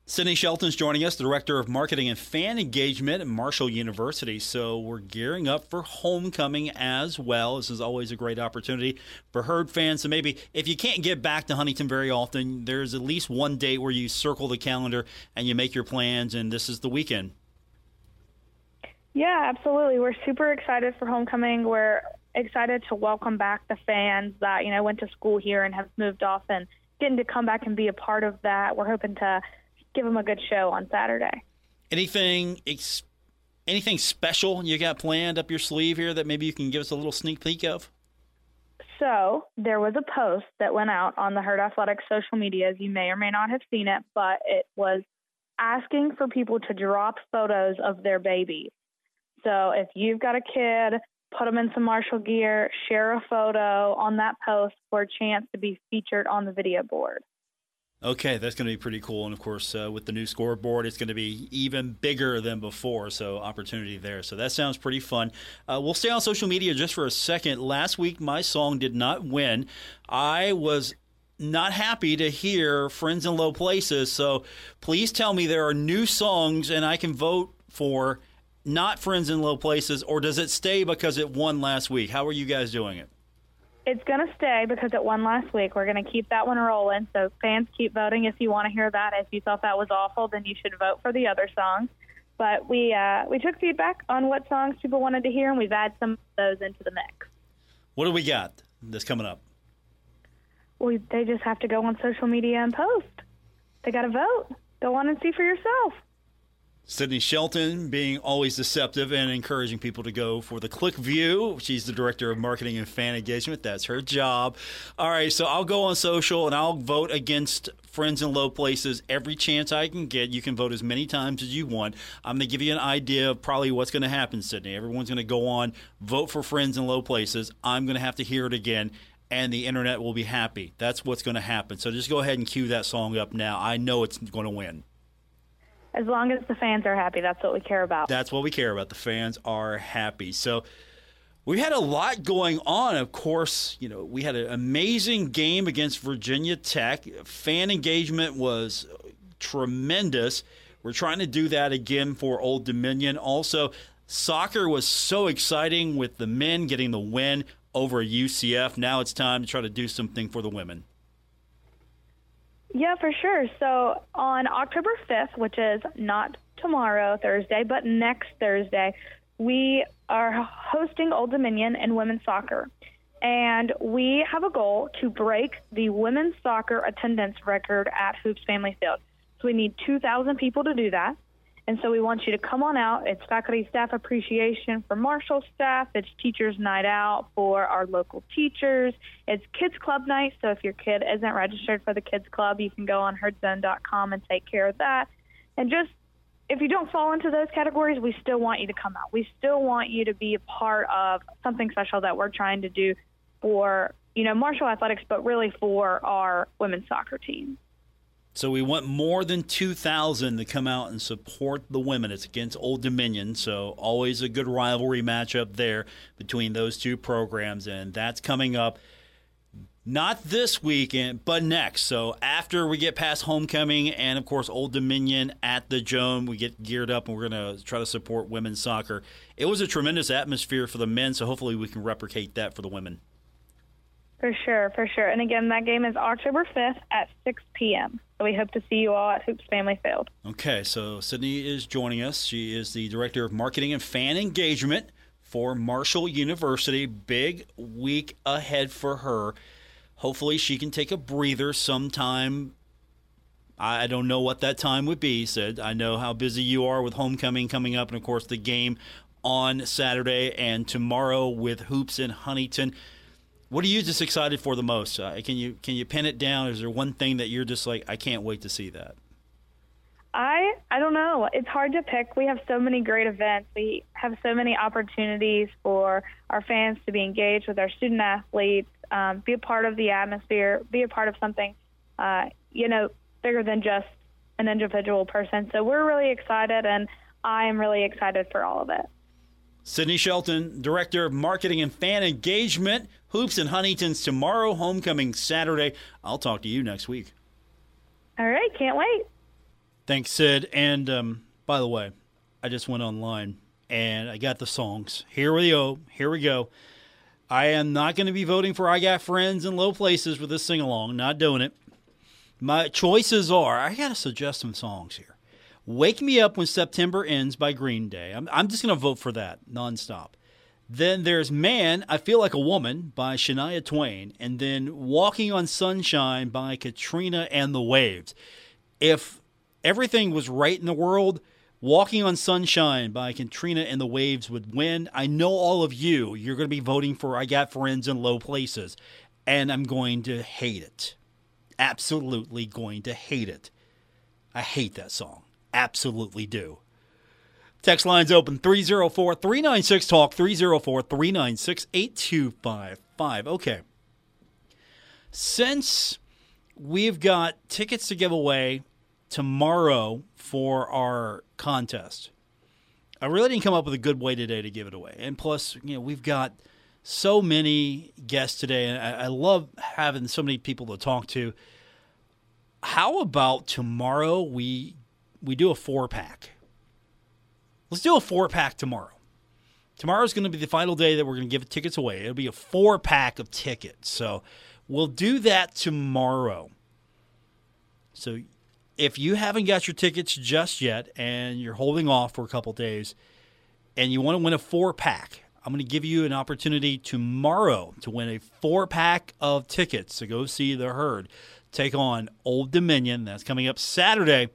Sydney Shelton's joining us, the Director of Marketing and Fan Engagement at Marshall University. So we're gearing up for homecoming as well. This is always a great opportunity for Herd fans. So maybe if you can't get back to Huntington very often, there's at least one date where you circle the calendar and you make your plans, and this is the weekend. Yeah, absolutely. We're super excited for homecoming. We're excited to welcome back the fans that you know went to school here and have moved off and getting to come back and be a part of that. We're hoping to give them a good show on Saturday. Anything ex- anything special you got planned up your sleeve here that maybe you can give us a little sneak peek of? So there was a post that went out on the Herd Athletics social medias. You may or may not have seen it, but it was asking for people to drop photos of their babies. So if you've got a kid, put them in some Marshall gear, share a photo on that post for a chance to be featured on the video board. Okay, that's going to be pretty cool. And of course, uh, with the new scoreboard, it's going to be even bigger than before. So, opportunity there. So, that sounds pretty fun. Uh, we'll stay on social media just for a second. Last week, my song did not win. I was not happy to hear Friends in Low Places. So, please tell me there are new songs and I can vote for not Friends in Low Places, or does it stay because it won last week? How are you guys doing it? It's going to stay because it won last week. We're going to keep that one rolling. So fans keep voting if you want to hear that. If you thought that was awful, then you should vote for the other songs. But we uh, we took feedback on what songs people wanted to hear, and we've added some of those into the mix. What do we got that's coming up? Well, they just have to go on social media and post. They got to vote. Go on and see for yourself. Sydney Shelton being always deceptive and encouraging people to go for the click view. She's the director of marketing and fan engagement. That's her job. All right, so I'll go on social and I'll vote against Friends in Low Places every chance I can get. You can vote as many times as you want. I'm going to give you an idea of probably what's going to happen, Sydney. Everyone's going to go on, vote for Friends in Low Places. I'm going to have to hear it again and the internet will be happy. That's what's going to happen. So just go ahead and cue that song up now. I know it's going to win. As long as the fans are happy, that's what we care about. That's what we care about. The fans are happy. So we had a lot going on. Of course, you know, we had an amazing game against Virginia Tech. Fan engagement was tremendous. We're trying to do that again for Old Dominion. Also, soccer was so exciting with the men getting the win over UCF. Now it's time to try to do something for the women. Yeah, for sure. So on October 5th, which is not tomorrow, Thursday, but next Thursday, we are hosting Old Dominion in women's soccer. And we have a goal to break the women's soccer attendance record at Hoops Family Field. So we need 2,000 people to do that. And so we want you to come on out. It's faculty staff appreciation for Marshall staff. It's teachers night out for our local teachers. It's kids club night. So if your kid isn't registered for the kids club, you can go on herdzone.com and take care of that. And just if you don't fall into those categories, we still want you to come out. We still want you to be a part of something special that we're trying to do for, you know, Marshall Athletics, but really for our women's soccer team. So we want more than 2,000 to come out and support the women. It's against Old Dominion, so always a good rivalry matchup there between those two programs, and that's coming up not this weekend, but next. So after we get past homecoming and of course Old Dominion at the Joan, we get geared up and we're going to try to support women's soccer. It was a tremendous atmosphere for the men, so hopefully we can replicate that for the women. For sure, for sure. And again, that game is October 5th at 6 p.m. We hope to see you all at Hoops Family Field. Okay, so Sydney is joining us. She is the Director of Marketing and Fan Engagement for Marshall University. Big week ahead for her. Hopefully, she can take a breather sometime. I don't know what that time would be, Sid. I know how busy you are with homecoming coming up, and of course, the game on Saturday and tomorrow with Hoops in Huntington. What are you just excited for the most? Uh, can you can you pin it down? Is there one thing that you're just like, I can't wait to see that? I I don't know. It's hard to pick. We have so many great events. We have so many opportunities for our fans to be engaged with our student athletes, um, be a part of the atmosphere, be a part of something, uh, you know, bigger than just an individual person. So we're really excited, and I am really excited for all of it. Sydney Shelton, Director of Marketing and Fan Engagement, Hoops in Huntington's tomorrow, homecoming Saturday. I'll talk to you next week. All right, can't wait. Thanks, Sid. And um, by the way, I just went online and I got the songs. Here we go. Here we go. I am not going to be voting for I Got Friends in Low Places for this sing along. Not doing it. My choices are I got to suggest some songs here. Wake Me Up When September Ends by Green Day. I'm, I'm just going to vote for that nonstop. Then there's Man, I Feel Like a Woman by Shania Twain. And then Walking on Sunshine by Katrina and the Waves. If everything was right in the world, Walking on Sunshine by Katrina and the Waves would win. I know all of you, you're going to be voting for I Got Friends in Low Places, and I'm going to hate it. Absolutely going to hate it. I hate that song. Absolutely do. Text lines open 304 396 Talk, 304 396 8255. Okay. Since we've got tickets to give away tomorrow for our contest, I really didn't come up with a good way today to give it away. And plus, you know, we've got so many guests today, and I, I love having so many people to talk to. How about tomorrow we we do a four pack? Let's do a four pack tomorrow. Tomorrow's going to be the final day that we're going to give tickets away. It'll be a four pack of tickets. So we'll do that tomorrow. So if you haven't got your tickets just yet and you're holding off for a couple days and you want to win a four pack, I'm going to give you an opportunity tomorrow to win a four pack of tickets to go see the herd take on Old Dominion. That's coming up Saturday.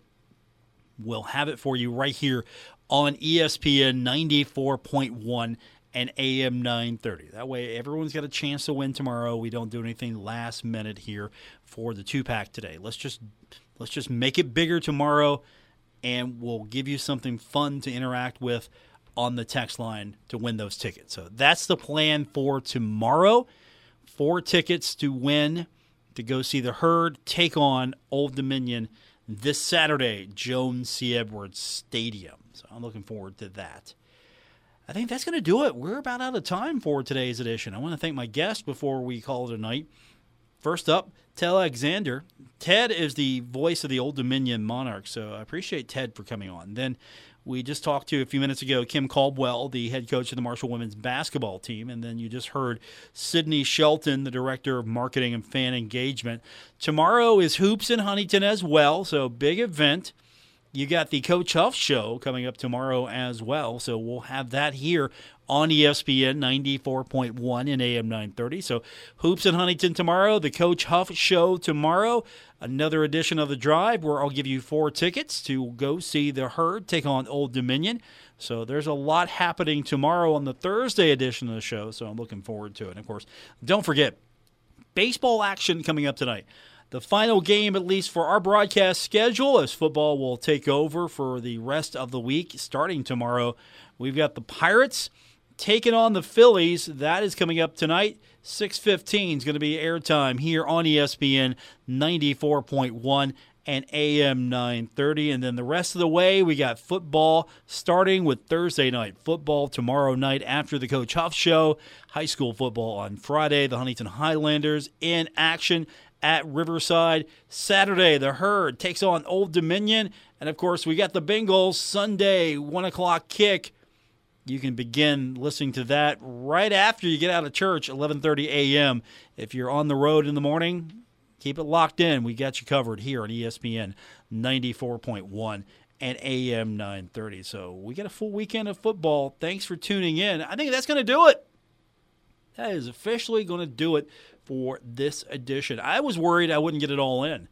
We'll have it for you right here on ESPN 94.1 and AM 930. That way, everyone's got a chance to win tomorrow. We don't do anything last minute here for the two pack today. Let's just let's just make it bigger tomorrow, and we'll give you something fun to interact with on the text line to win those tickets. So that's the plan for tomorrow. Four tickets to win to go see the herd take on Old Dominion this Saturday, Joan C. Edwards Stadium. So I'm looking forward to that. I think that's going to do it. We're about out of time for today's edition. I want to thank my guests before we call it a night. First up, Ted Alexander. Ted is the voice of the Old Dominion Monarchs, so I appreciate Ted for coming on. Then we just talked to a few minutes ago Kim Caldwell, the head coach of the Marshall women's basketball team, and then you just heard Sydney Shelton, the director of marketing and fan engagement. Tomorrow is Hoops in Huntington as well, so big event. You got the Coach Huff show coming up tomorrow as well, so we'll have that here on ESPN 94.1 and AM 930. So Hoops in Huntington tomorrow, the Coach Huff show tomorrow, another edition of the drive where I'll give you four tickets to go see the herd take on Old Dominion. So there's a lot happening tomorrow on the Thursday edition of the show, so I'm looking forward to it. And of course, don't forget baseball action coming up tonight. The final game, at least for our broadcast schedule, as football will take over for the rest of the week starting tomorrow. We've got the Pirates taking on the Phillies. That is coming up tonight. 6:15 is going to be airtime here on ESPN 94.1 and AM 930 and then the rest of the way we got football starting with Thursday night football tomorrow night after the coach Huff show high school football on Friday the Huntington Highlanders in action at Riverside Saturday the herd takes on Old Dominion and of course we got the Bengals Sunday 1 o'clock kick you can begin listening to that right after you get out of church 11:30 a.m. if you're on the road in the morning keep it locked in. We got you covered here on ESPN 94.1 and AM 930 so we got a full weekend of football. Thanks for tuning in. I think that's going to do it. That is officially going to do it for this edition. I was worried I wouldn't get it all in.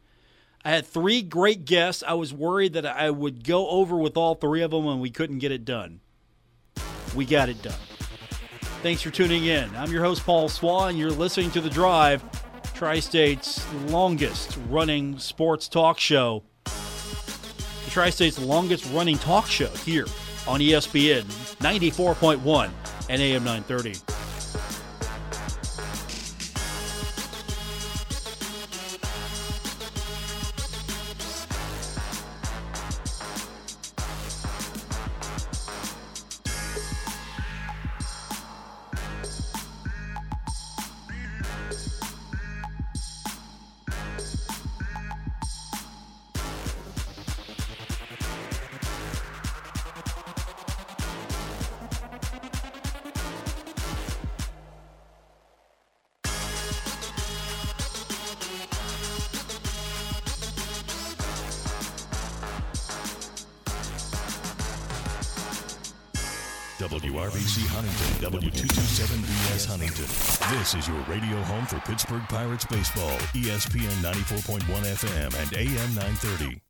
I had three great guests. I was worried that I would go over with all three of them and we couldn't get it done we got it done. Thanks for tuning in. I'm your host, Paul Swann. You're listening to The Drive, Tri State's longest running sports talk show. The Tri State's longest running talk show here on ESPN 94.1 and AM 930. Pittsburgh Pirates baseball, ESPN 94.1 FM and AM 930.